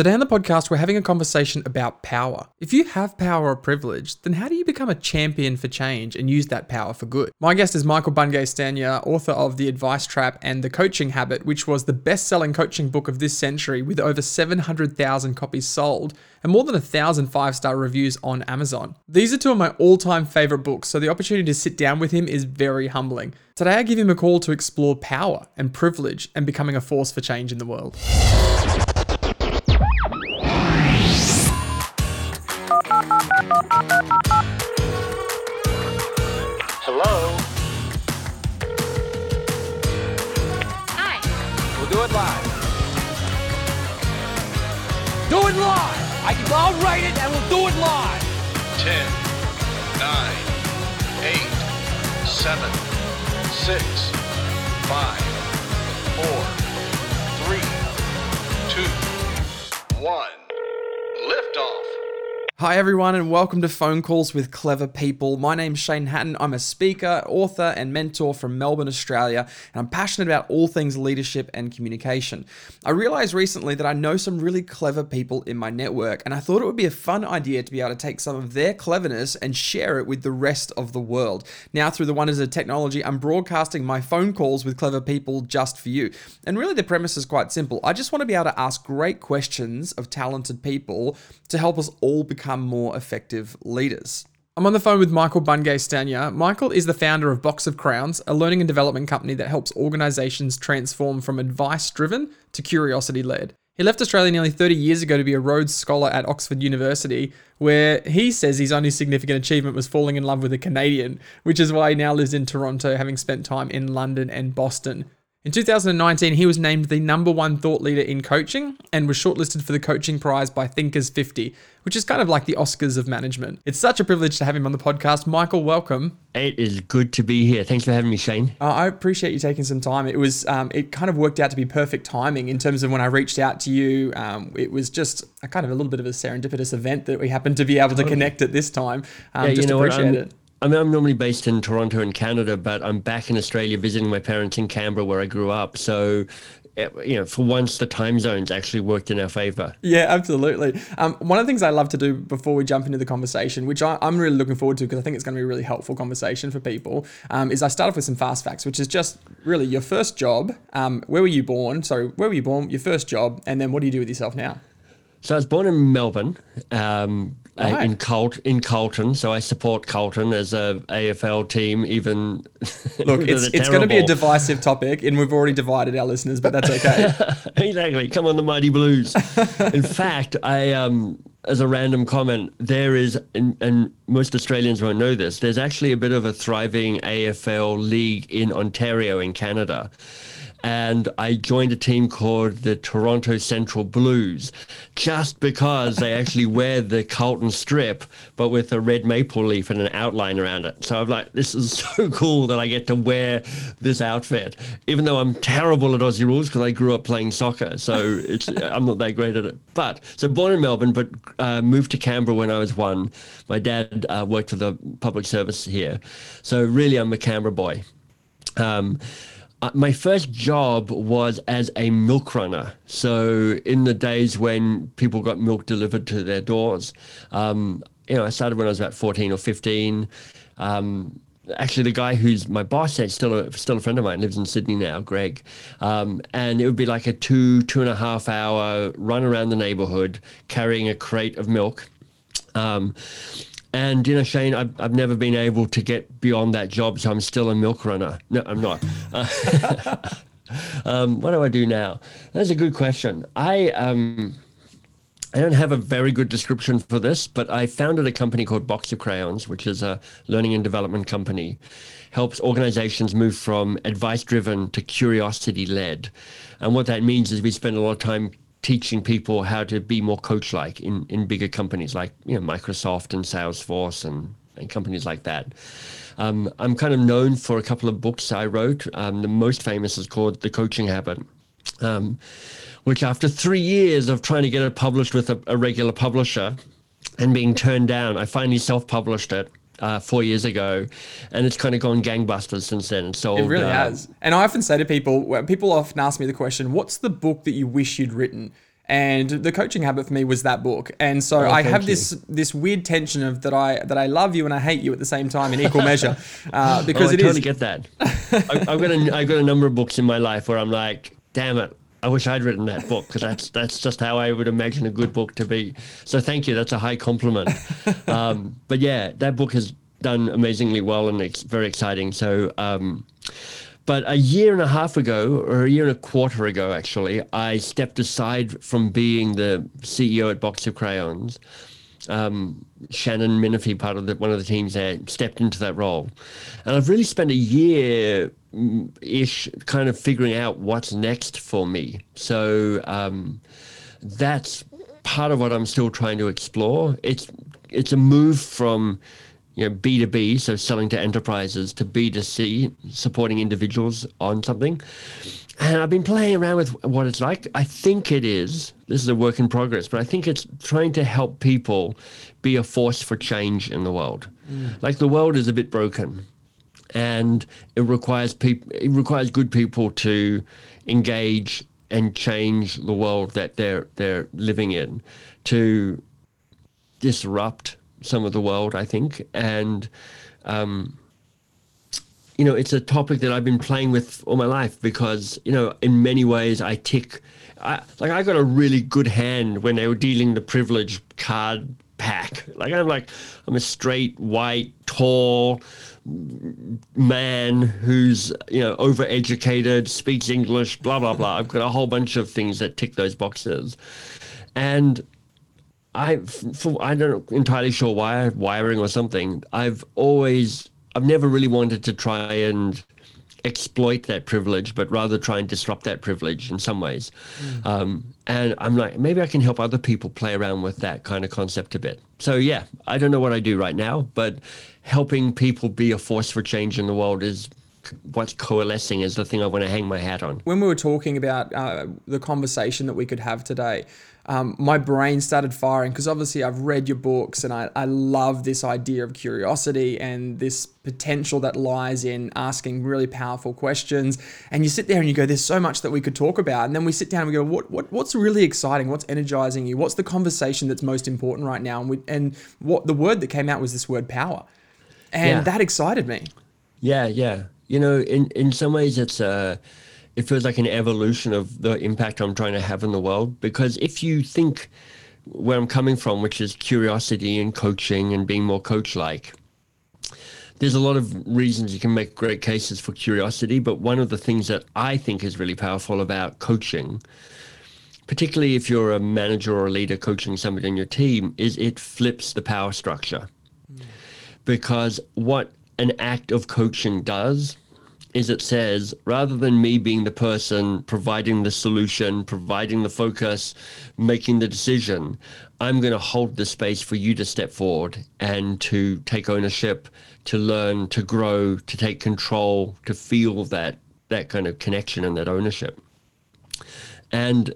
Today on the podcast, we're having a conversation about power. If you have power or privilege, then how do you become a champion for change and use that power for good? My guest is Michael Bungay Stanier, author of The Advice Trap and The Coaching Habit, which was the best selling coaching book of this century with over 700,000 copies sold and more than a thousand five star reviews on Amazon. These are two of my all time favorite books, so the opportunity to sit down with him is very humbling. Today, I give him a call to explore power and privilege and becoming a force for change in the world. I'll write it and we'll do it live! 10, 9, 8, 7, 6, 5, 4, 3, 2, 1. Liftoff. Hi, everyone, and welcome to Phone Calls with Clever People. My name's Shane Hatton. I'm a speaker, author, and mentor from Melbourne, Australia, and I'm passionate about all things leadership and communication. I realized recently that I know some really clever people in my network, and I thought it would be a fun idea to be able to take some of their cleverness and share it with the rest of the world. Now, through the wonders of technology, I'm broadcasting my phone calls with clever people just for you. And really, the premise is quite simple. I just want to be able to ask great questions of talented people to help us all become more effective leaders. I'm on the phone with Michael Bungay Stanier. Michael is the founder of Box of Crayons, a learning and development company that helps organizations transform from advice driven to curiosity led. He left Australia nearly 30 years ago to be a Rhodes Scholar at Oxford University, where he says his only significant achievement was falling in love with a Canadian, which is why he now lives in Toronto, having spent time in London and Boston. In 2019, he was named the number one thought leader in coaching and was shortlisted for the coaching prize by Thinkers 50, which is kind of like the Oscars of management. It's such a privilege to have him on the podcast. Michael, welcome. It is good to be here. Thanks for having me, Shane. Uh, I appreciate you taking some time. It was, um, it kind of worked out to be perfect timing in terms of when I reached out to you. Um, it was just a kind of a little bit of a serendipitous event that we happened to be able to connect at this time. Um, Yeah, just you know appreciate it. I mean, I'm normally based in Toronto in Canada, but I'm back in Australia visiting my parents in Canberra where I grew up. So, eh, you know, for once, the time zones actually worked in our favor. Yeah, absolutely. Um, one of the things I love to do before we jump into the conversation, which I, I'm really looking forward to because I think it's going to be a really helpful conversation for people, um, is I start off with some fast facts, which is just really your first job. Um, where were you born? Sorry, where were you born? Your first job, and then what do you do with yourself now? So I was born in Melbourne, um, uh, Right. in in Carlton. So I support Carlton as a AFL team, even. Look, it's, it's going to be a divisive topic, and we've already divided our listeners, but that's okay. exactly. Come on, the mighty blues. In fact, I um, as a random comment, there is, and, and most Australians won't know this. There's actually a bit of a thriving AFL league in Ontario, in Canada. And I joined a team called the Toronto Central Blues, just because they actually wear the Carlton strip, but with a red maple leaf and an outline around it. So I'm like, this is so cool that I get to wear this outfit, even though I'm terrible at Aussie rules because I grew up playing soccer. So it's I'm not that great at it. But so born in Melbourne, but uh, moved to Canberra when I was one. My dad uh, worked for the public service here, so really I'm a Canberra boy. Um, uh, my first job was as a milk runner. So in the days when people got milk delivered to their doors, um, you know, I started when I was about 14 or 15. Um, actually, the guy who's my boss is still a, still a friend of mine, lives in Sydney now, Greg. Um, and it would be like a two, two and a half hour run around the neighborhood carrying a crate of milk. Um, and you know, Shane, I've, I've never been able to get beyond that job, so I'm still a milk runner. No, I'm not. Um, what do I do now? That's a good question. I um, I don't have a very good description for this, but I founded a company called Box of Crayons, which is a learning and development company. Helps organizations move from advice driven to curiosity led. And what that means is we spend a lot of time teaching people how to be more coach like in, in bigger companies like you know Microsoft and Salesforce and, and companies like that. Um, I'm kind of known for a couple of books I wrote. Um, the most famous is called The Coaching Habit. Um, which after three years of trying to get it published with a, a regular publisher and being turned down, I finally self-published it uh, four years ago, and it's kind of gone gangbusters since then. Sold, It really uh, has. And I often say to people, people often ask me the question, what's the book that you wish you'd written? And the coaching habit for me was that book. And so I Oh, thank have you. this this weird tension of that I that I love you and I hate you at the same time in equal measure. Uh, because oh, I it is totally get that. I, I've got a, I've got a number of books in my life where I'm like, damn it, I wish I'd written that book because that's that's just how I would imagine a good book to be. So thank you, that's a high compliment. um, but yeah, that book has done amazingly well and it's very exciting. So. Um, but a year and a half ago, or a year and a quarter ago, actually, I stepped aside from being the CEO at Box of Crayons um, Shannon Minifie, part of the, one of the teams there, stepped into that role. And I've really spent a year ish kind of figuring out what's next for me. So um, that's part of what I'm still trying to explore. It's it's a move from you know B2B, so selling to enterprises, to B2C, supporting individuals on something. And I've been playing around with what it's like. I think it is. This is a work in progress, but I think it's trying to help people be a force for change in the world. Like the world is a bit broken, and it requires people. It requires good people to engage and change the world that they're they're living in, to disrupt some of the world. I think, and um, you know, it's a topic that I've been playing with all my life because, you know, in many ways I tick, I, like I got a really good hand when they were dealing the privilege card pack. Like I'm like, I'm a straight, white, tall man who's, you know, overeducated, speaks English, blah, blah, blah. I've got a whole bunch of things that tick those boxes. And I, for, I don't entirely sure why, wiring or something. I've always, I've never really wanted to try and exploit that privilege, but rather try and disrupt that privilege in some ways. Um, and I'm like, maybe I can help other people play around with that kind of concept a bit. So yeah, I don't know what I do right now, but helping people be a force for change in the world is what's coalescing is the thing I want to hang my hat on. when we were talking about uh, the conversation that we could have today, um, my brain started firing because obviously I've read your books and I, I love this idea of curiosity and this potential that lies in asking really powerful questions. And you sit there and you go, there's so much that we could talk about. And then we sit down and we go, what, what what's really exciting? What's energizing you? What's the conversation that's most important right now? And we, and what the word that came out was this word power. And Yeah. that excited me. Yeah, yeah. You know, in in some ways, it's uh it feels like an evolution of the impact I'm trying to have in the world. Because if you think where I'm coming from, which is curiosity and coaching and being more coach-like, there's a lot of reasons you can make great cases for curiosity. But one of the things that I think is really powerful about coaching, particularly if you're a manager or a leader coaching somebody in your team, is it flips the power structure because what an act of coaching does is it says rather than me being the person providing the solution, providing the focus, making the decision, I'm going to hold the space for you to step forward and to take ownership, to learn, to grow, to take control, to feel that that kind of connection and that ownership. And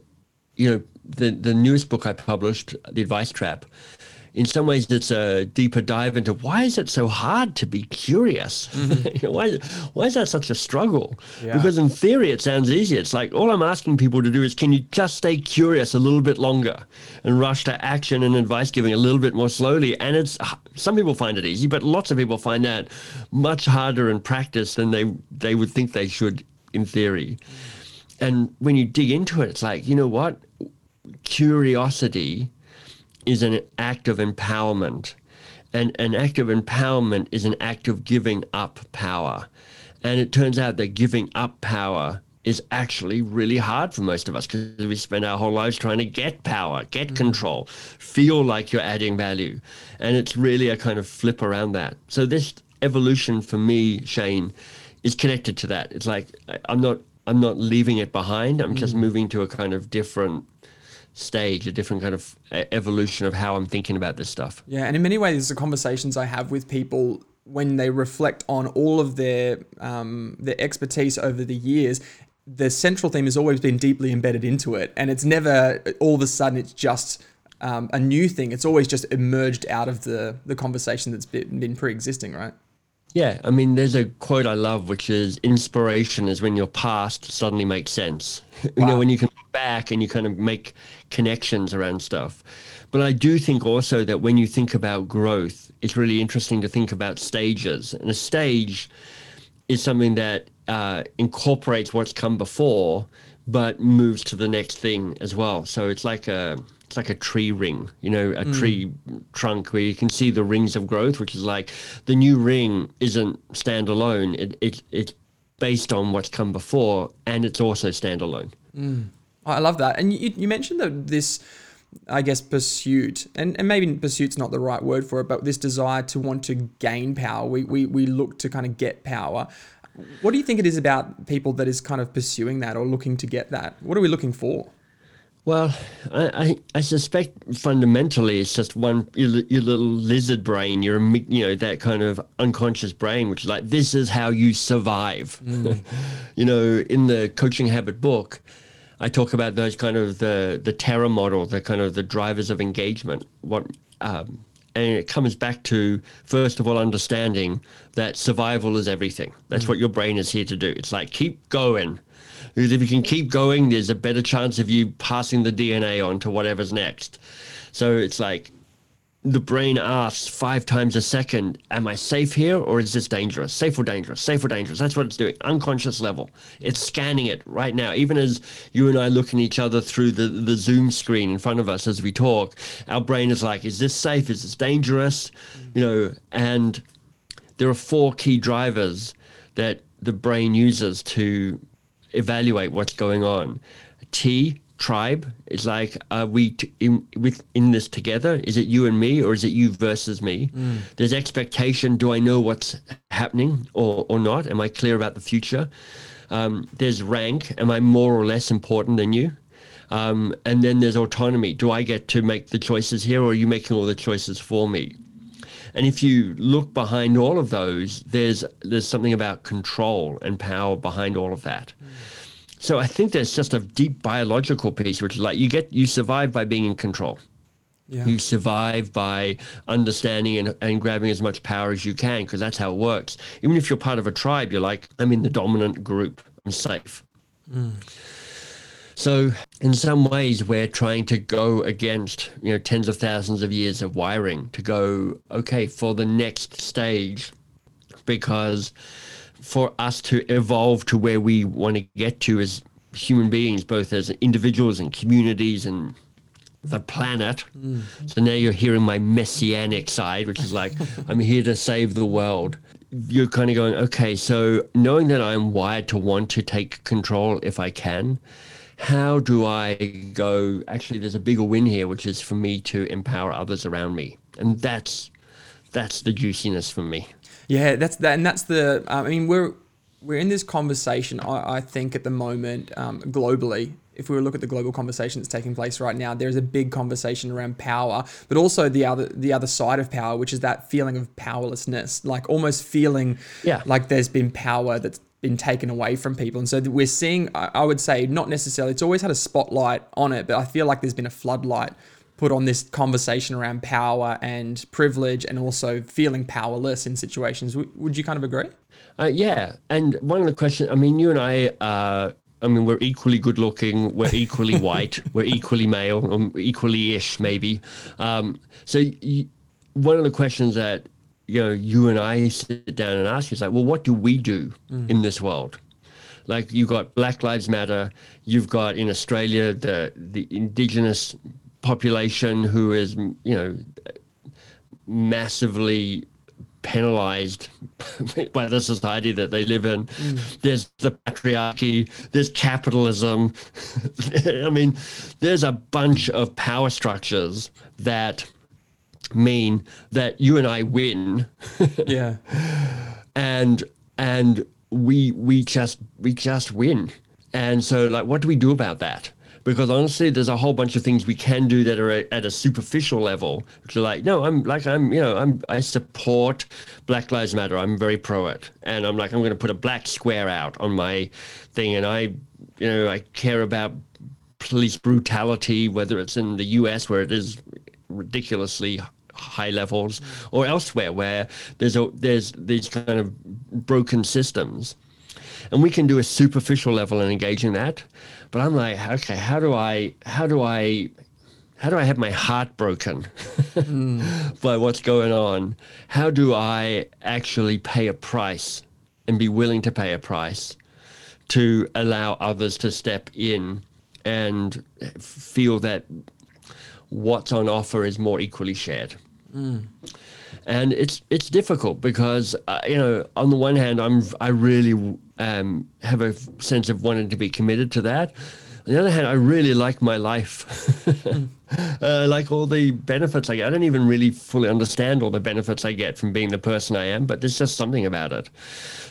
you know, the the newest book I published, The Advice Trap, in some ways it's a deeper dive into why is it so hard to be curious? Mm-hmm. You know, why why is that such a struggle? Yeah. Because in theory it sounds easy. It's like all I'm asking people to do is can you just stay curious a little bit longer and rush to action and advice giving a little bit more slowly. And it's some people find it easy, but lots of people find that much harder in practice than they they would think they should in theory. And when you dig into it, it's like, you know what? Curiosity is an act of empowerment. And an act of empowerment is an act of giving up power. And it turns out that giving up power is actually really hard for most of us because we spend our whole lives trying to get power, get mm-hmm. control, feel like you're adding value. And it's really a kind of flip around that. So this evolution for me, Shane, is connected to that. It's like I'm not I'm not leaving it behind. I'm just mm-hmm. moving to a kind of different stage, a different kind of evolution of how I'm thinking about this stuff. Yeah, and in many ways, the conversations I have with people when they reflect on all of their um, their expertise over the years, the central theme has always been deeply embedded into it, and it's never all of a sudden it's just um, a new thing. It's always just emerged out of the the conversation that's been, been pre-existing, right? Yeah, I mean, there's a quote I love, which is inspiration is when your past suddenly makes sense. you know, when you can look back and you kind of make connections around stuff. But I do think also that when you think about growth, it's really interesting to think about stages. And a stage is something that uh, incorporates what's come before, but moves to the next thing as well. So it's like a it's like a tree ring, you know, a mm. tree trunk where you can see the rings of growth, which is like the new ring isn't standalone. It, it it's based on what's come before, and it's also standalone. Mm. I love that. And you, you mentioned that this, I guess, pursuit, and, and maybe pursuit's not the right word for it, but this desire to want to gain power. We, we, we look to kind of get power. What do you think it is about people that is kind of pursuing that or looking to get that? What are we looking for? Well, I, I, I, suspect fundamentally it's just one your, your, little lizard brain, your you know that kind of unconscious brain, which is like this is how you survive. Mm. you know, in the coaching habit book, I talk about those kind of the the TERA model, the kind of the drivers of engagement. What um, and it comes back to first of all understanding that survival is everything. That's mm. what your brain is here to do. It's like keep going because if you can keep going, there's a better chance of you passing the DNA on to whatever's next. So it's like the brain asks five times a second, Am I safe here or is this dangerous? Safe or dangerous? Safe or dangerous? That's what it's doing. Unconscious level. It's scanning it right now. Even as you and I look at each other through the, the Zoom screen in front of us as we talk, our brain is like, Is this safe? Is this dangerous? You know, and there are four key drivers that the brain uses to evaluate what's going on. T tribe is like are we t- in with in this together? Is it you and me or is it you versus me? Mm. there's expectation do i know what's happening or or not? Am i clear about the future? Um, there's rank. Am i more or less important than you? Um, and then there's autonomy. Do i get to make the choices here or are you making all the choices for me and if you look behind all of those there's there's something about control and power behind all of that mm. So I think there's just a deep biological piece, which is like you get you survive by being in control. Yeah. You survive by understanding and, and grabbing as much power as you can because that's how it works. Even if you're part of a tribe, you're like, I'm in the dominant group. I'm safe. Mm. So in some ways, we're trying to go against you know tens of thousands of years of wiring to go okay for the next stage because for us to evolve to where we want to get to as human beings, both as individuals and communities and the planet. Mm. So now you're hearing my messianic side, which is like, I'm here to save the world. You're kind of going, okay, so knowing that I'm wired to want to take control if I can, how do I go? Actually, there's a bigger win here, which is for me to empower others around me. And that's that's the juiciness for me. Yeah, that's that, and that's the. Um, I mean, we're we're in this conversation. I, I think at the moment, um, globally, if we look at the global conversation that's taking place right now, there's a big conversation around power, but also the other the other side of power, which is that feeling of powerlessness, like almost feeling yeah. like there's been power that's been taken away from people. And so we're seeing, I would say, not necessarily, it's always had a spotlight on it, but I feel like there's been a floodlight put on this conversation around power and privilege and also feeling powerless in situations. would you kind of agree? Uh, yeah. And one of the questions, I mean, you and I, uh, I mean, we're equally good looking, we're equally white, we're equally male, um, equally ish, maybe. Um, so, one of the questions that you know you and I sit down and ask is like, well, what do we do mm. in this world? Like you've got Black Lives Matter, you've got in Australia the the Indigenous population who is, you know, massively penalized by the society that they live in. Mm. There's the patriarchy, there's capitalism. I mean, there's a bunch of power structures that mean that you and I win. yeah. And and we we just we just win. And so like what do we do about that? because honestly, there's a whole bunch of things we can do that are at a superficial level. Which are like, no, I'm like, I'm, you know, I'm, I support Black Lives Matter. I'm very pro it, and I'm like, I'm going to put a black square out on my thing, and I, you know, I care about police brutality, whether it's in the U.S. where it is ridiculously high levels or elsewhere where there's a, there's these kind of broken systems. And we can do a superficial level and engage in that. But i'm like okay how do i how do i how do i have my heart broken by what's going on? How do i actually pay a price and be willing to pay a price to allow others to step in and feel that what's on offer is more equally shared and it's it's difficult because uh, you know on the one hand I'm I really um, have a sense of wanting to be committed to that. On the other hand, I really like my life. uh, like all the benefits I get. I don't even really fully understand all the benefits I get from being the person I am, but there's just something about it.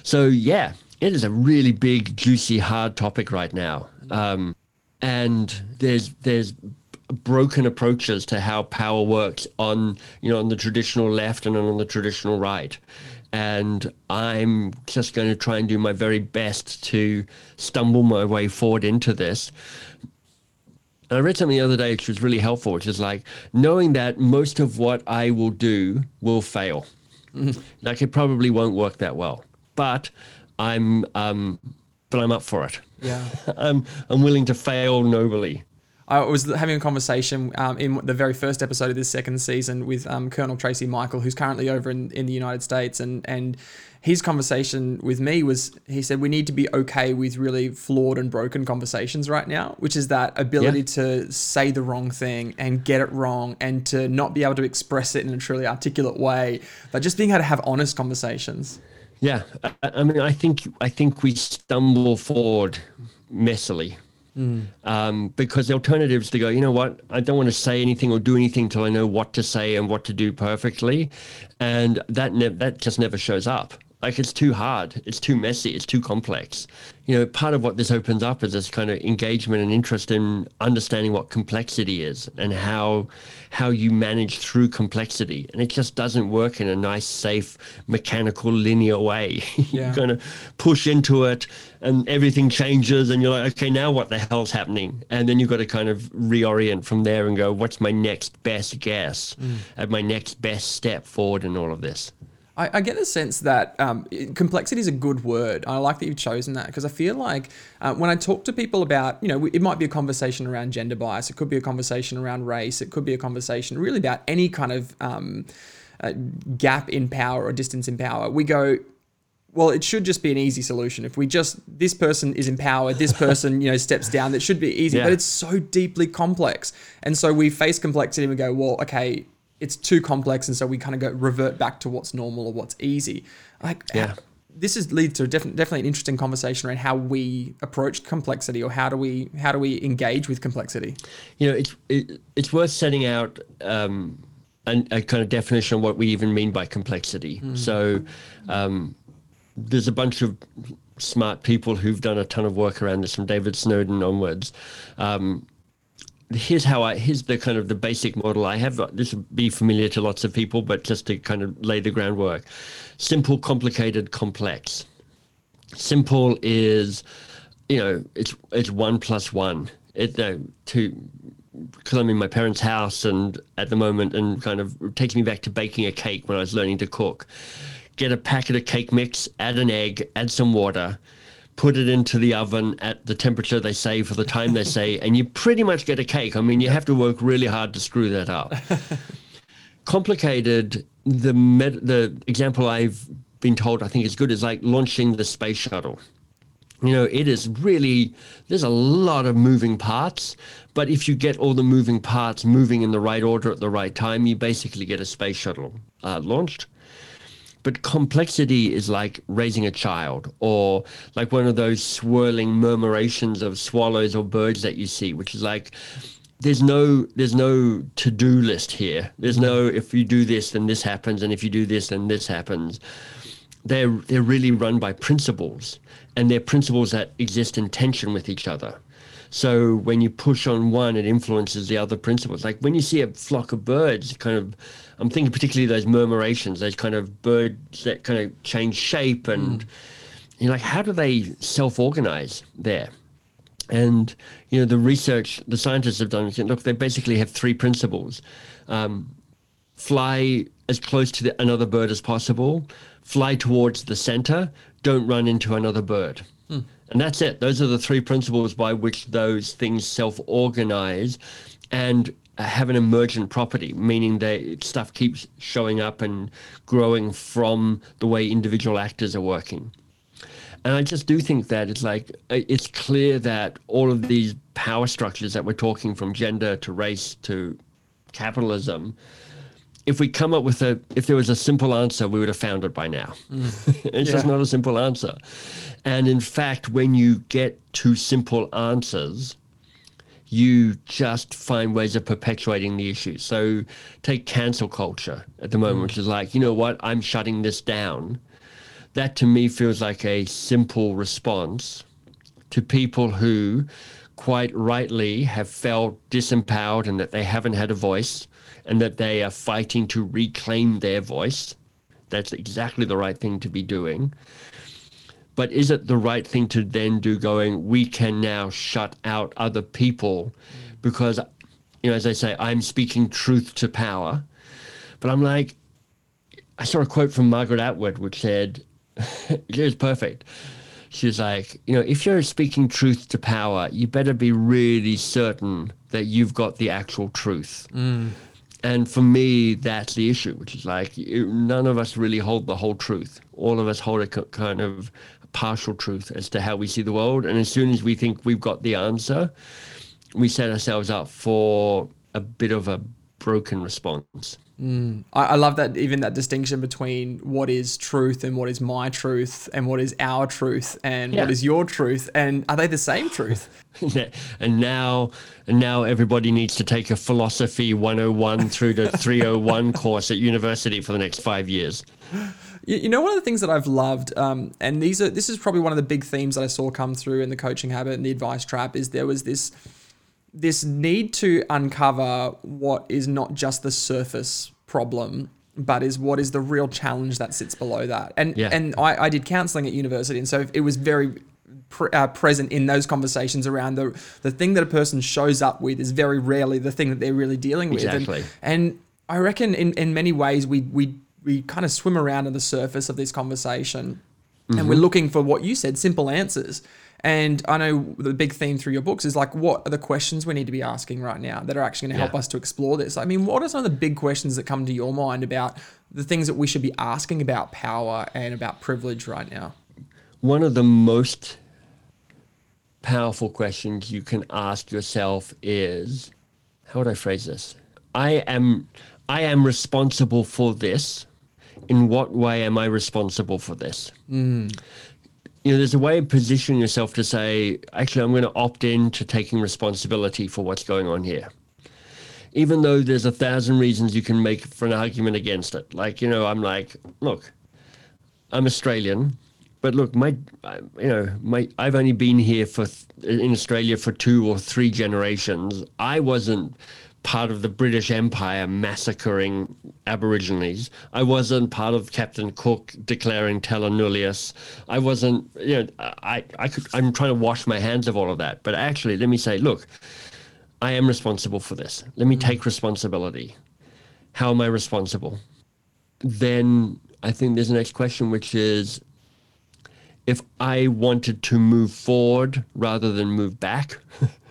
So yeah, it is a really big, juicy, hard topic right now. Um, and there's there's broken approaches to how power works on you know on the traditional left and on the traditional right. And i'm just going to try and do my very best to stumble my way forward into this. And i read something the other day which was really helpful which is like knowing that most of what i will do will fail. Like it probably won't work that well. But i'm um but i'm up for it. Yeah. i'm i'm willing to fail nobly I was having a conversation um, in the very first episode of this second season with um, Colonel Tracy Michael, who's currently over in, in the United States, and and his conversation with me was he said we need to be okay with really flawed and broken conversations right now, which is that ability Yeah. to say the wrong thing and get it wrong and to not be able to express it in a truly articulate way, but just being able to have honest conversations. Yeah, I, I mean, I think I think we stumble forward messily um, because the alternative is to go. You know what? I don't want to say anything or do anything till I know what to say and what to do perfectly, and that ne- that just never shows up. Like it's too hard, it's too messy, it's too complex. You know, part of what this opens up is this kind of engagement and interest in understanding what complexity is and how how you manage through complexity. And it just doesn't work in a nice, safe, mechanical, linear way. Yeah. You're gonna push into it and everything changes and you're like, okay, now what the hell's happening? And then you've got to kind of reorient from there and go, what's my next best guess mm. at my next best step forward in all of this? I, I get the sense that um, complexity is a good word. I like that you've chosen that because I feel like uh, when I talk to people about, you know, it might be a conversation around gender bias, it could be a conversation around race, it could be a conversation really about any kind of um, uh, gap in power or distance in power. We go, well, it should just be an easy solution. If we just this person is empowered, this person you know steps down, that should be easy. Yeah. But it's so deeply complex, and so we face complexity and we go, well, okay, it's too complex, and so we kind of go revert back to what's normal or what's easy. Like, Yeah. this is leads to a def- definitely an interesting conversation around how we approach complexity or how do we how do we engage with complexity. you know, it's it, it's worth setting out um, an, a kind of definition of what we even mean by complexity. So, um, there's a bunch of smart people who've done a ton of work around this, from David Snowden onwards. Um, here's how I here's the kind of the basic model I have. This will be familiar to lots of people, but just to kind of lay the groundwork: simple, complicated, complex. Simple is, you know, it's it's one plus one. It uh, to because I'm in my parents' house and at the moment, and kind of takes me back to baking a cake when I was learning to cook. Get a packet of cake mix, add an egg, add some water, put it into the oven at the temperature they say for the time they say, and you pretty much get a cake. I mean, you have to work really hard to screw that up. Complicated. The med- the example I've been told I think is good is like launching the space shuttle you know it is really there's a lot of moving parts but if you get all the moving parts moving in the right order at the right time you basically get a space shuttle uh, launched but complexity is like raising a child or like one of those swirling murmurations of swallows or birds that you see which is like there's no there's no to-do list here. There's no if you do this then this happens and if you do this then this happens. They're they're really run by principles and they're principles that exist in tension with each other. So when you push on one it influences the other principles. Like when you see a flock of birds kind of i'm thinking particularly those murmurations those kind of birds that kind of change shape and you're like how do they self-organize there? And you know the research the scientists have done is look they basically have three principles. Um, fly as close to the, another bird as possible, fly towards the center, don't run into another bird. And that's it. Those are the three principles by which those things self organize and have an emergent property, meaning that stuff keeps showing up and growing from the way individual actors are working. And I just do think that it's like uh, it's clear that all of these power structures that we're talking from gender to race to capitalism, if we come up with a if there was a simple answer, we would have found it by now. it's just not a simple answer. And in fact, when you get to simple answers, you just find ways of perpetuating the issue. So take cancel culture at the moment, mm. which is like, you know what, I'm shutting this down. That to me feels like a simple response to people who quite rightly have felt disempowered and that they haven't had a voice and that they are fighting to reclaim their voice. That's exactly the right thing to be doing. But is it the right thing to then do going, we can now shut out other people because, you know, as I say, I'm speaking truth to power. But I'm like, I saw a quote from Margaret Atwood which said, it was perfect. She was like, you know, if you're speaking truth to power, you better be really certain that you've got the actual truth. Mm. And for me, that's the issue, which is like none of us really hold the whole truth. All of us hold a kind of partial truth as to how we see the world. And as soon as we think we've got the answer, we set ourselves up for a bit of a broken response. Mm. I, I love that even that distinction between what is truth and what is my truth and what is our truth and Yeah. what is your truth and are they the same truth? and now and now everybody needs to take a philosophy 101 through to 301 course at university for the next five years. You, you know, one of the things that I've loved, um, and these are this is probably one of the big themes that I saw come through in the coaching habit and the advice trap is there was this this need to uncover what is not just the surface problem but is what is the real challenge that sits below that and Yeah. and I, I did counseling at university and so it was very pre- uh, present in those conversations around the the thing that a person shows up with is very rarely the thing that they're really dealing with And- Exactly. and I reckon in, in many ways we we we kind of swim around on the surface of this conversation and we're mm-hmm. looking for what you said, simple answers. And I know the big theme through your books is like, what are the questions we need to be asking right now that are actually going to help Yeah. us to explore this? I mean, what are some of the big questions that come to your mind about the things that we should be asking about power and about privilege right now? One of the most powerful questions you can ask yourself is how would I phrase this? I am I am responsible for this. In what way am I responsible for this? Mm. You know, there's a way of positioning yourself to say, actually, I'm going to opt in to taking responsibility for what's going on here. Even though there's a thousand reasons you can make for an argument against it. Like, you know, I'm like, look, I'm Australian, but look, my, you know, my, I've only been here for th- in Australia for two or three generations. I wasn't part of the British Empire massacring Aborigines. I wasn't part of Captain Cook declaring terra. I wasn't, you know, I, I could, I'm trying to wash my hands of all of that. But actually, let me say, look, I am responsible for this. Let me mm. take responsibility. How am I responsible? then I think there's the next question, which is if I wanted to move forward rather than move back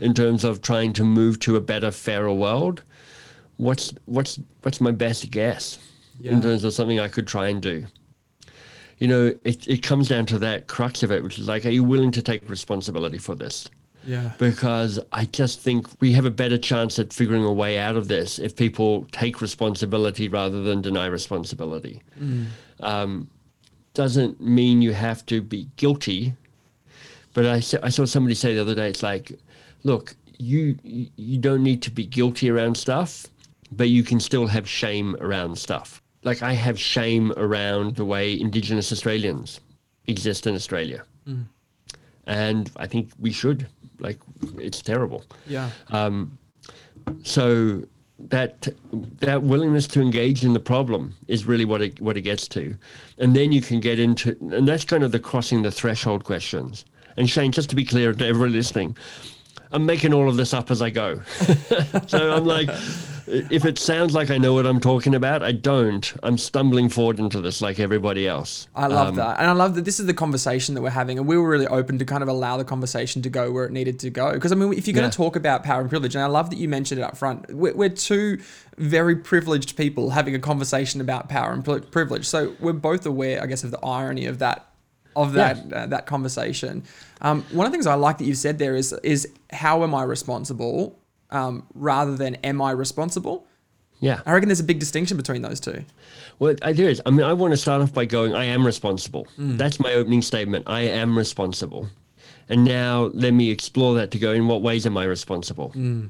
in terms of trying to move to a better, fairer world, what's what's what's my best guess Yeah. in terms of something I could try and do? You know, it, it comes down to that crux of it, which is like, are you willing to take responsibility for this? Yeah. because I just think we have a better chance at figuring a way out of this if people take responsibility rather than deny responsibility. Um, doesn't mean you have to be guilty, but I, I saw somebody say the other day, it's like, look, you you don't need to be guilty around stuff, but you can still have shame around stuff. Like I have shame around the way Indigenous Australians exist in Australia and I think we should. Like, it's terrible. Yeah. Um, So that that willingness to engage in the problem is really what it what it gets to, and then you can get into, and that's kind of the crossing the threshold questions. And Shane, just to be clear to everyone listening, I'm making all of this up as I go. so I'm like, if it sounds like I know what I'm talking about, I don't. I'm stumbling forward into this like everybody else. I love Um, that. And I love that this is the conversation that we're having. And we were really open to kind of allow the conversation to go where it needed to go. Because, I mean, if you're going to talk about power and privilege, and I love that you mentioned it up front, we're, we're two very privileged people having a conversation about power and privilege. So we're both aware, I guess, of the irony of that. Of that uh, that conversation, um, one of the things I like that you've said there is is how am I responsible, um, rather than am I responsible. Yeah. I reckon there's a big distinction between those two. Well, I do is. I mean, I want to start off by going, I am responsible. That's my opening statement. I am responsible. And now let me explore that to go, in what ways am I responsible? Eh,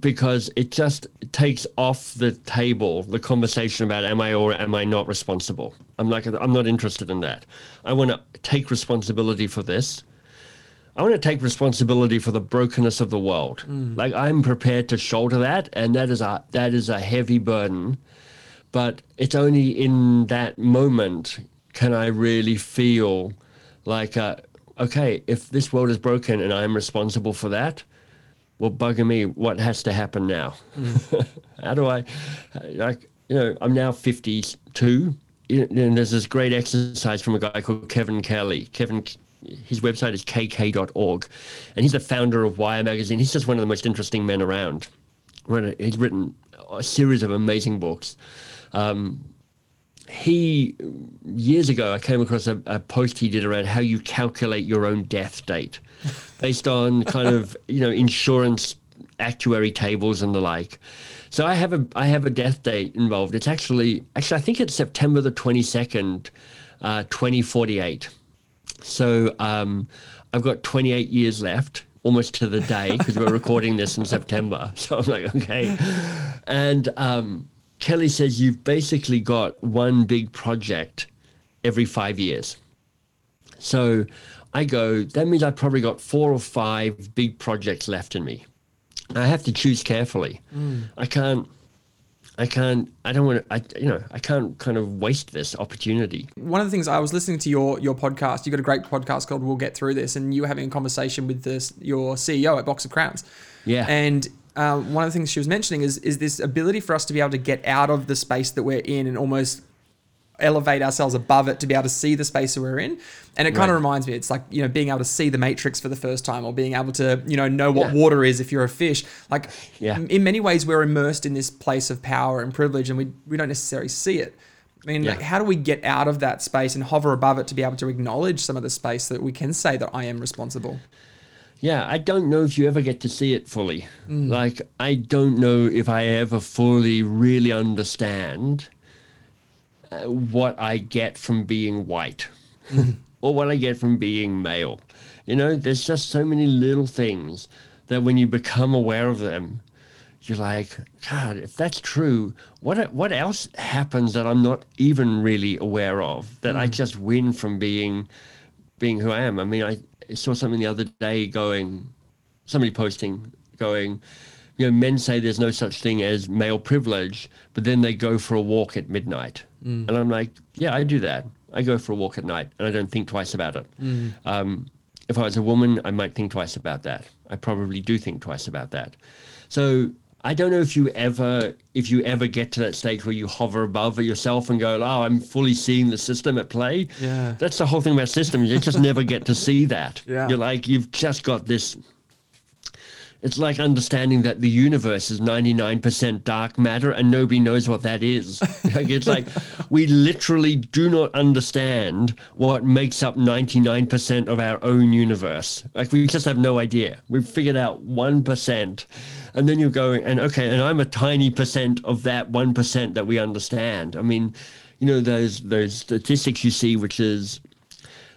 Because it just takes off the table the conversation about am I or am I not responsible. I'm like, I'm not interested in that. I want to take responsibility for this. I want to take responsibility for the brokenness of the world. Like I'm prepared to shoulder that, and that is a that is a heavy burden but it's only in that moment can I really feel like, uh, okay, if this world is broken and I'm responsible for that, well, bugger me, what has to happen now? How do I, like, you know, I'm now 52. And there's this great exercise from a guy called Kevin Kelly. Kevin, his website is kk.org, and he's the founder of Wired magazine. He's just one of the most interesting men around. He's written a series of amazing books Um, he years ago i came across a, a post he did around how you calculate your own death date based on kind of you know insurance actuary tables and the like so i have a i have a death date involved it's actually actually i think it's september the 22nd uh, 2048 so um, I've got 28 years left, almost to the day, because we're recording this in September. So I'm like, okay. And um, Kelly says you've basically got one big project every five years. So I go, that means I've probably got four or five big projects left in me. I have to choose carefully. I can't. I can't. I don't want to. I you know. I can't kind of waste this opportunity. one of the things I was listening to your your podcast. You got a great podcast called "We'll Get Through This," and you were having a conversation with this your CEO at Box of Crayons. Yeah. And um, one of the things she was mentioning is is this ability for us to be able to get out of the space that we're in and almost elevate ourselves above it to be able to see the space that we're in. And it kind of reminds me, it's like, you know, being able to see the matrix for the first time or being able to, you know, know what Yeah. water is if you're a fish. Like Yeah. in many ways we're immersed in this place of power and privilege and we, we don't necessarily see it. I mean, Yeah. like, how do we get out of that space and hover above it to be able to acknowledge some of the space that we can say that I am responsible? Yeah, I don't know if you ever get to see it fully. Mm. Like, I don't know if I ever fully really understand what I get from being white or what I get from being male. You know, there's just so many little things that when you become aware of them, you're like, God, if that's true, what what else happens that I'm not even really aware of that I hmm. just win from being being who I am? I mean, I saw something the other day going, somebody posting, going, you know, men say there's no such thing as male privilege, but then they go for a walk at midnight. And I'm like, yeah, I do that. I go for a walk at night and I don't think twice about it. Um, if I was a woman, I might think twice about that. I probably do think twice about that. So I don't know if you ever if you ever get to that stage where you hover above yourself and go, oh, I'm fully seeing the system at play. Yeah. That's the whole thing about systems. You just never get to see that. Yeah. You're like, you've just got this it's like understanding that the universe is 99% dark matter and nobody knows what that is. like it's like we literally do not understand what makes up 99% of our own universe. Like we just have no idea. We've figured out 1%. And then you're going, and okay, and I'm a tiny percent of that 1% that we understand. I mean, you know, those those statistics you see, which is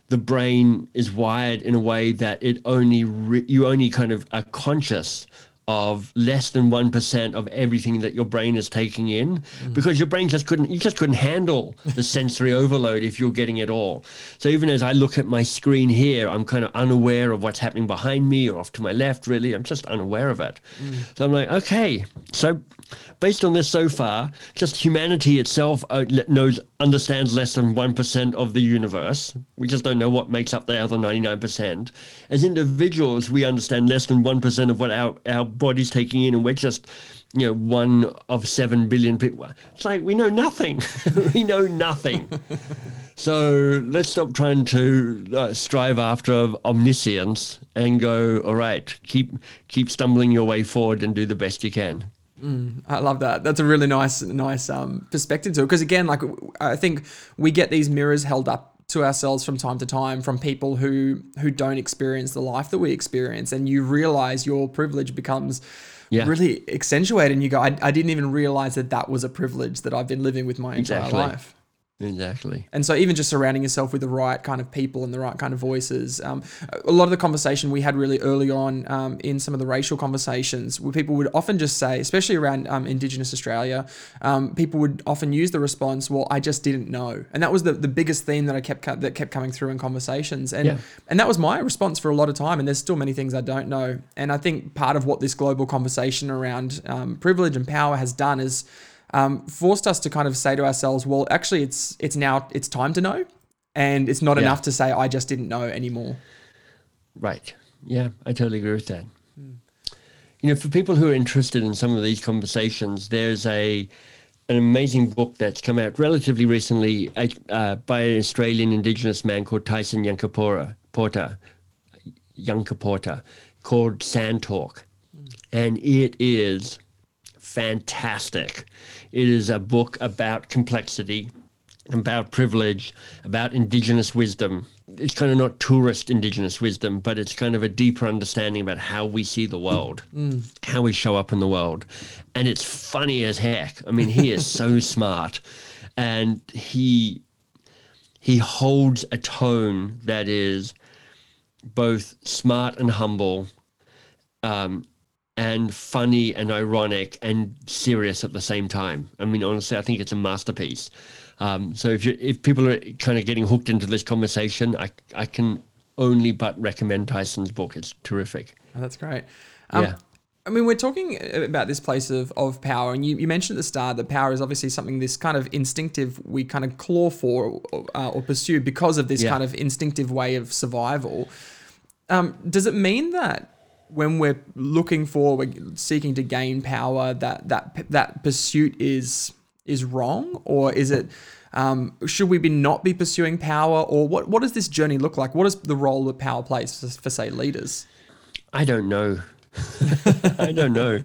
the brain is wired in a way that it only re- you only kind of are conscious of less than 1% of everything that your brain is taking in mm-hmm. because your brain just couldn't you just couldn't handle the sensory overload if you're getting it all. So even as i look at my screen here i'm kind of unaware of what's happening behind me or off to my left really. I'm just unaware of it. Mm. So i'm like okay so based on this so far, just humanity itself uh, knows understands less than one percent of the universe. We just don't know what makes up the other ninety nine percent. As individuals, we understand less than one percent of what our our body's taking in, and we're just you know, one of seven billion people. It's like we know nothing. we know nothing. so let's stop trying to uh, strive after omniscience and go. All right, keep keep stumbling your way forward and do the best you can. I love that. That's a really nice, nice um, perspective to it. Because again, like I think we get these mirrors held up to ourselves from time to time from people who who don't experience the life that we experience, and you realize your privilege becomes Yeah. really accentuated. And you go, I, I didn't even realize that that was a privilege that I've been living with my entire Exactly. life. Exactly. And so, even just surrounding yourself with the right kind of people and the right kind of voices. Um, a lot of the conversation we had really early on um, in some of the racial conversations, where people would often just say, especially around um, Indigenous Australia, um, people would often use the response, "Well, I just didn't know," and that was the, the biggest theme that I kept co- that kept coming through in conversations. And Yeah. and that was my response for a lot of time. And there's still many things I don't know. And I think part of what this global conversation around um, privilege and power has done is um, forced us to kind of say to ourselves, well, actually, it's it's now it's time to know, and it's not Yeah. enough to say I just didn't know anymore. Right. Yeah, I totally agree with that. You know, for people who are interested in some of these conversations, there's a an amazing book that's come out relatively recently uh, by an Australian Indigenous man called Tyson Yankapora Porter, Yunkaporta, called Sand Talk, and it is fantastic. It is a book about complexity, about privilege, about indigenous wisdom. It's kind of not tourist indigenous wisdom, but it's kind of a deeper understanding about how we see the world, how we show up in the world. And it's funny as heck. I mean, he is so smart and he he holds a tone that is both smart and humble um, and funny and ironic and serious at the same time. I mean, honestly, I think it's a masterpiece. Um, so if you if people are kind of getting hooked into this conversation, I I can only but recommend Tyson's book. It's terrific. Oh, that's great. Um, Yeah. I mean, we're talking about this place of, of power, and you, you mentioned at the start that power is obviously something this kind of instinctive we kind of claw for or, uh, or pursue because of this Yeah. kind of instinctive way of survival. Um, does it mean that when we're looking for, we're seeking to gain power, that that that pursuit is is wrong, or is it? Um, should we be not be pursuing power, or what? What does this journey look like? What is the role that power plays for, for say leaders? I don't know. I don't know.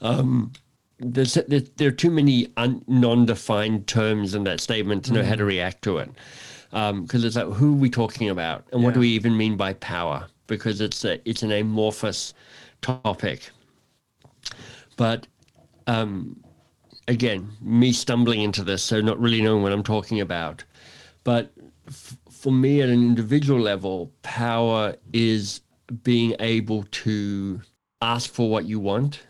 Um, there's, there, there are too many un, non-defined terms in that statement to know how to react to it. Because it's like, who are we talking about, and what do we even mean by power? Because it's a, it's an amorphous topic. But um, again, me stumbling into this, so not really knowing what I'm talking about. But f- for me, at an individual level, power is being able to ask for what you want,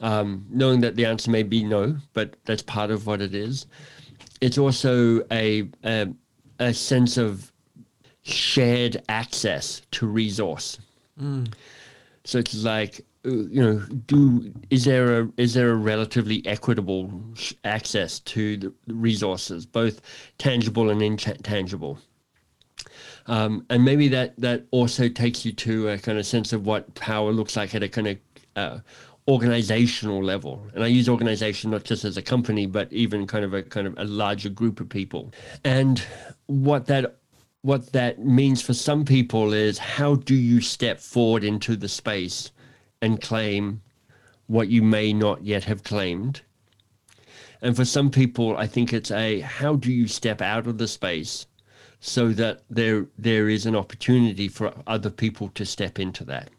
um, knowing that the answer may be no, but that's part of what it is. It's also a a, a sense of shared access to resource. So it's like uh, you know, do is there a is there a relatively equitable access to the resources, both tangible and intangible? Um, and maybe that that also takes you to a kind of sense of what power looks like at a kind of uh, organizational level. And I use organization not just as a company, but even kind of a kind of a larger group of people. And what that what that means for some people is how do you step forward into the space and claim what you may not yet have claimed. And for some people, I think it's a how do you step out of the space so that there there is an opportunity for other people to step into that.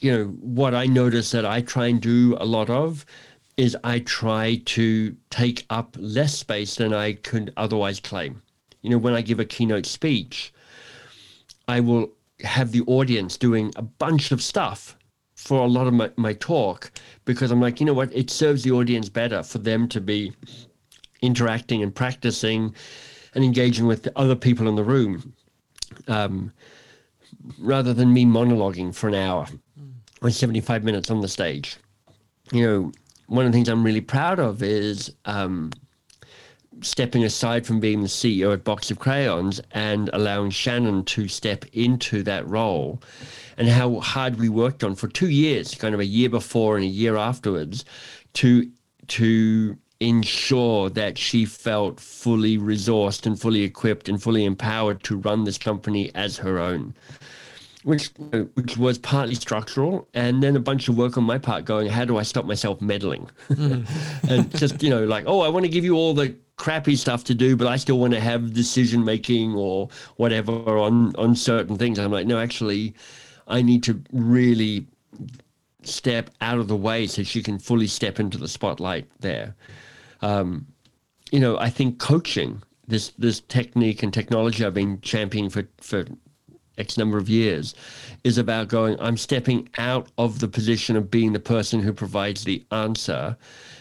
You know, what I notice that I try and do a lot of is I try to take up less space than I could otherwise claim. You know, when I give a keynote speech, I will have the audience doing a bunch of stuff for a lot of my, my talk because I'm like, you know what, it serves the audience better for them to be interacting and practicing and engaging with the other people in the room um, rather than me monologuing for an hour or 75 minutes on the stage. You know, one of the things I'm really proud of is um, stepping aside from being the CEO at Box of Crayons and allowing Shannon to step into that role, and how hard we worked on for two years, kind of a year before and a year afterwards, to to ensure that she felt fully resourced and fully equipped and fully empowered to run this company as her own which which was partly structural, and then a bunch of work on my part going, how do I stop myself meddling? and just you know, like, oh, I want to give you all the crappy stuff to do, but I still want to have decision making or whatever on on certain things. I'm like, no, actually, I need to really step out of the way so she can fully step into the spotlight there. Um, you know, I think coaching this this technique and technology I've been championing for for X number of years is about going, I'm stepping out of the position of being the person who provides the answer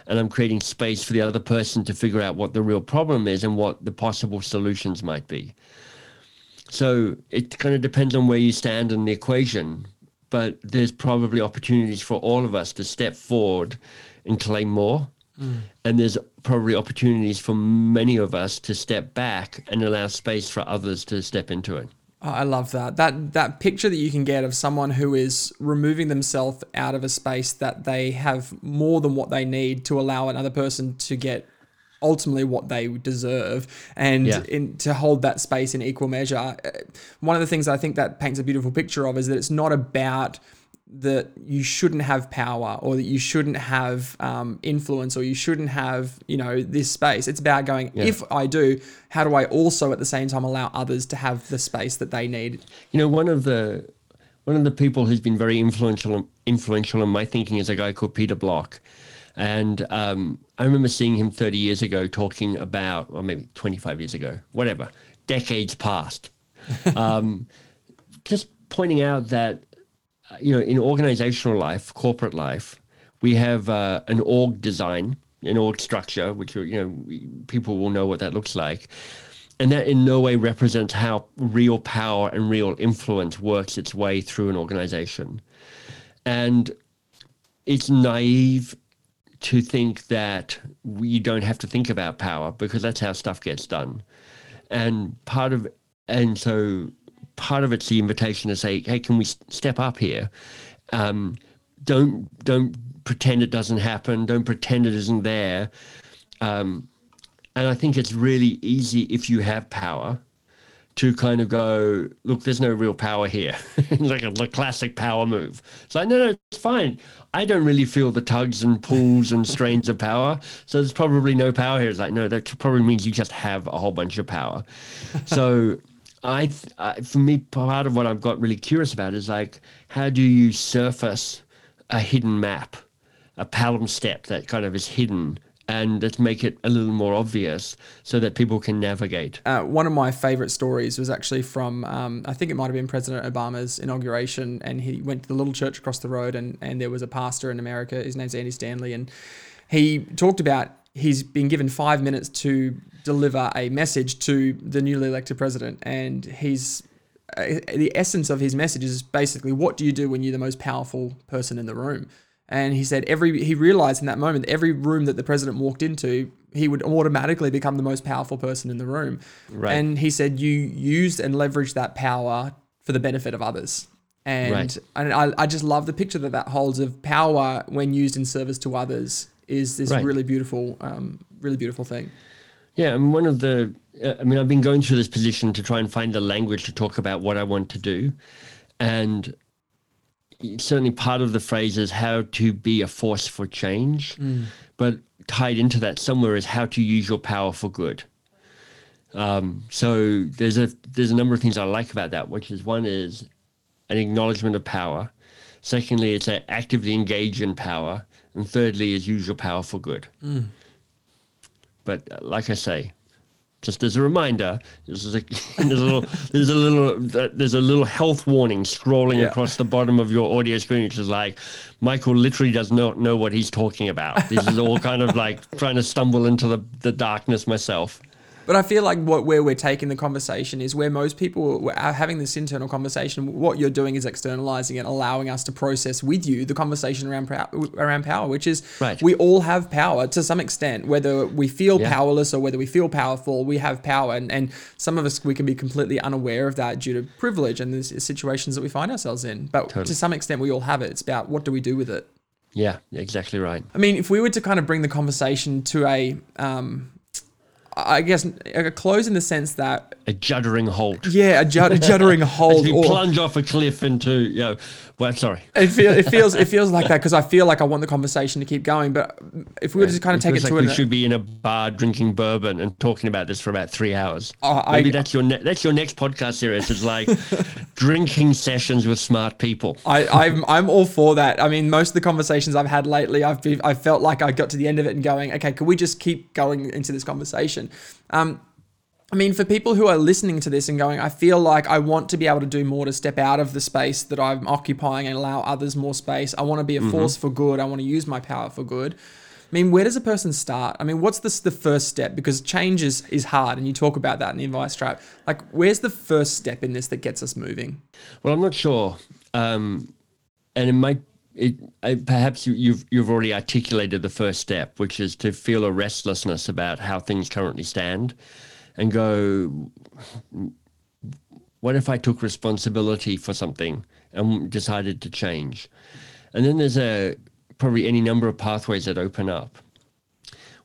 and I'm creating space for the other person to figure out what the real problem is and what the possible solutions might be. So it kind of depends on where you stand in the equation, but there's probably opportunities for all of us to step forward and claim more. Mm. And there's probably opportunities for many of us to step back and allow space for others to step into it. Oh, I love that. That that picture that you can get of someone who is removing themselves out of a space that they have more than what they need to allow another person to get ultimately what they deserve and yeah. in, to hold that space in equal measure. Uh, one of the things I think that paints a beautiful picture of is that it's not about that you shouldn't have power or that you shouldn't have um, influence or you shouldn't have you know this space. It's about going yeah. if i do how do i also at the same time allow others to have the space that they need? You know one of the one of the people who's been very influential influential in my thinking is a guy called peter block. And um, i remember seeing him 30 years ago talking about or maybe 25 years ago whatever decades past. Um, just pointing out that you know, in organizational life, corporate life, we have uh, an org design, an org structure, which you know people will know what that looks like, and that in no way represents how real power and real influence works its way through an organization, and it's naive to think that we don't have to think about power because that's how stuff gets done, and part of and so part of it's the invitation to say, hey, can we step up here? Um, don't don't pretend it doesn't happen. Don't pretend it isn't there. Um, and I think it's really easy if you have power to kind of go, look, there's no real power here. It's like a, a classic power move. It's like, no, no, it's fine. I don't really feel the tugs and pulls and strains of power. So there's probably no power here. It's like, no, that probably means you just have a whole bunch of power. So I, I, for me, part of what I've got really curious about is like, how do you surface a hidden map, a palimpsest that kind of is hidden, and let's make it a little more obvious so that people can navigate. Uh, one of my favorite stories was actually from, um, I think it might have been President Obama's inauguration, and he went to the little church across the road, and, and there was a pastor in America. His name's Andy Stanley, and he talked about he's been given five minutes to deliver a message to the newly elected president, and he's uh, the essence of his message is basically what do you do when you're the most powerful person in the room? And he said every he realized in that moment every room that the president walked into, he would automatically become the most powerful person in the room. Right. And he said you used and leveraged that power for the benefit of others. And, right. and I, I just love the picture that that holds of power when used in service to others is this right. really beautiful, um, really beautiful thing. Yeah, and one of the, uh, I mean, I've been going through this position to try and find the language to talk about what I want to do. And certainly part of the phrase is how to be a force for change. Mm. But tied into that somewhere is how to use your power for good. Um, so there's a there's a number of things I like about that, which is one is an acknowledgement of power. Secondly, it's to actively engage in power, and thirdly, is use your power for good. Mm. But uh, like I say, just as a reminder, there's a, there's a little there's a little there's a little health warning scrolling yeah. across the bottom of your audio screen, which is like Michael literally does not know what he's talking about. This is all kind of like trying to stumble into the, the darkness myself. But I feel like what where we're taking the conversation is where most people are having this internal conversation. What you're doing is externalizing it, allowing us to process with you the conversation around power, around power, which is Right. we all have power to some extent, whether we feel Yeah. powerless or whether we feel powerful. We have power, and, and some of us we can be completely unaware of that due to privilege and the situations that we find ourselves in. But to some extent, we all have it. It's about what do we do with it. Yeah, exactly right. I mean, if we were to kind of bring the conversation to a, um, I guess a close in the sense that A juddering halt. yeah, a, jud- a juddering hold. we or- plunge off a cliff into, you know, well, sorry. it, feel, it feels it feels like that because I feel like I want the conversation to keep going. But if we were to kind of take it feels to like an, we should be in a bar drinking bourbon and talking about this for about three hours. I- Maybe that's your ne- that's your next podcast series. It's like drinking sessions with smart people. I, I'm I'm all for that. I mean, most of the conversations I've had lately, I've been, I felt like I got to the end of it and going, okay, could we just keep going into this conversation? Um, I mean, for people who are listening to this and going, I feel like I want to be able to do more to step out of the space that I'm occupying and allow others more space. I want to be a force for good. I want to use my power for good. I mean, where does a person start? I mean, what's the, the first step? Because change is, is hard, and you talk about that in the advice trap. Like, where's the first step in this that gets us moving? Well, I'm not sure, um, and it might. It, I, perhaps you, you've you've already articulated the first step, which is to feel a restlessness about how things currently stand, and go. What if I took responsibility for something and decided to change? And then there's a probably any number of pathways that open up.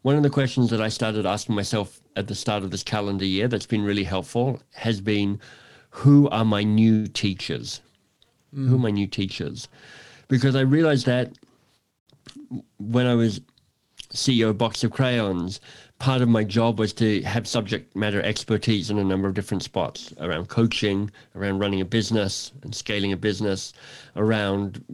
One of the questions that I started asking myself at the start of this calendar year that's been really helpful has been who are my new teachers? Who are mm. my new teachers? Because I realized that when I was CEO of Box of Crayons, part of my job was to have subject matter expertise in a number of different spots around coaching, around running a business and scaling a business, around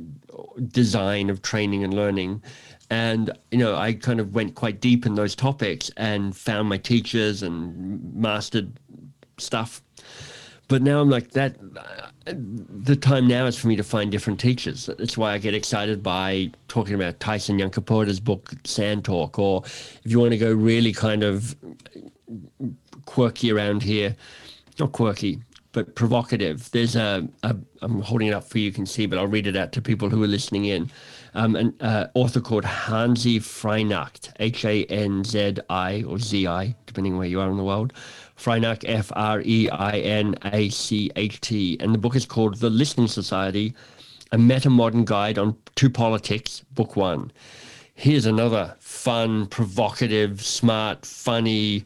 design of training and learning. And, you know, I kind of went quite deep in those topics and found my teachers and mastered stuff. But now I'm like that. The time now is for me to find different teachers. That's why I get excited by talking about Tyson Yunkaporta's book Sand Talk, or if you want to go really kind of quirky around here, not quirky, but provocative. There's a, a I'm holding it up for you, you can see, but I'll read it out to people who are listening in. Um, an uh, author called Hanzi Freinacht, H A N Z I or Z I, depending where you are in the world. Freinacht, F R E I N A C H T. And the book is called The Listening Society, a meta modern guide on to politics, book one. Here's another fun, provocative, smart, funny,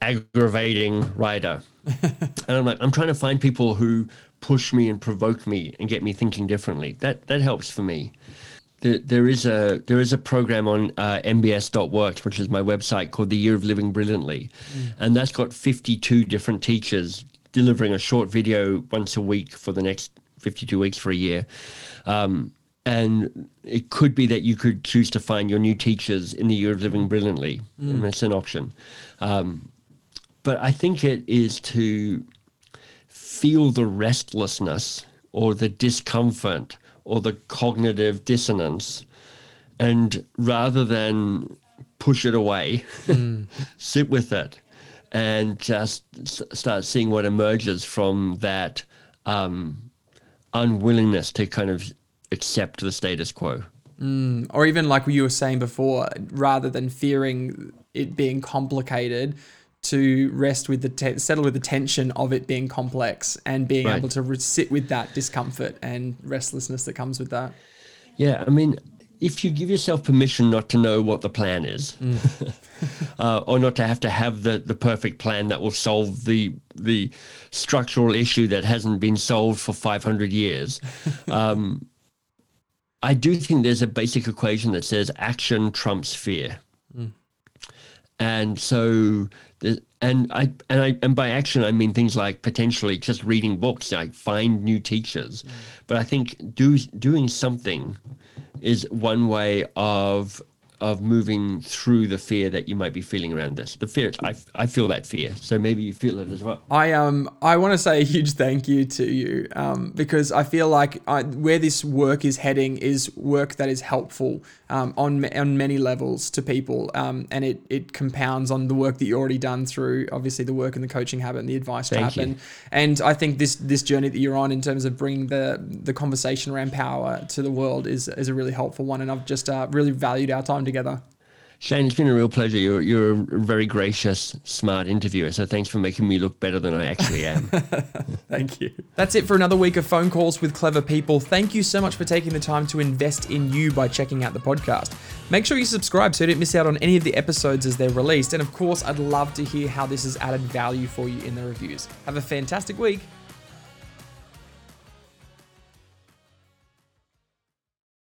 aggravating writer. and I'm like, I'm trying to find people who push me and provoke me and get me thinking differently. That that helps for me. There, there is a there is a program on uh, mbs.works, which is my website, called the Year of Living Brilliantly, and that's got 52 different teachers delivering a short video once a week for the next 52 weeks for a year. Um, and it could be that you could choose to find your new teachers in the Year of Living Brilliantly, and that's an option. Um, but I think it is to feel the restlessness or the discomfort or the cognitive dissonance and rather than push it away sit with it and just s- start seeing what emerges from that um, unwillingness to kind of accept the status quo. Or even like you were saying before, rather than fearing it being complicated, to rest with the te- settle with the tension of it being complex and being Right. able to re- sit with that discomfort and restlessness that comes with that. Yeah, I mean, if you give yourself permission not to know what the plan is, uh, or not to have to have the, the perfect plan that will solve the the structural issue that hasn't been solved for 500 years, um, I do think there's a basic equation that says action trumps fear. And so, and I and I and by action I mean things like potentially just reading books, like find new teachers. But I think do doing something is one way of of moving through the fear that you might be feeling around this. The fear, I, I feel that fear, so maybe you feel it as well. I um I want to say a huge thank you to you um because I feel like I, where this work is heading is work that is helpful um on on many levels to people um and it it compounds on the work that you've already done through obviously the work and the coaching habit and the advice Thank trap and and I think this this journey that you're on in terms of bringing the the conversation around power to the world is is a really helpful one and I've just uh, really valued our time together. Shane, it's been a real pleasure. You're you're a very gracious, smart interviewer. So thanks for making me look better than I actually am. Thank you. That's it for another week of phone calls with clever people. Thank you so much for taking the time to invest in you by checking out the podcast. Make sure you subscribe so you don't miss out on any of the episodes as they're released. And of course, I'd love to hear how this has added value for you in the reviews. Have a fantastic week.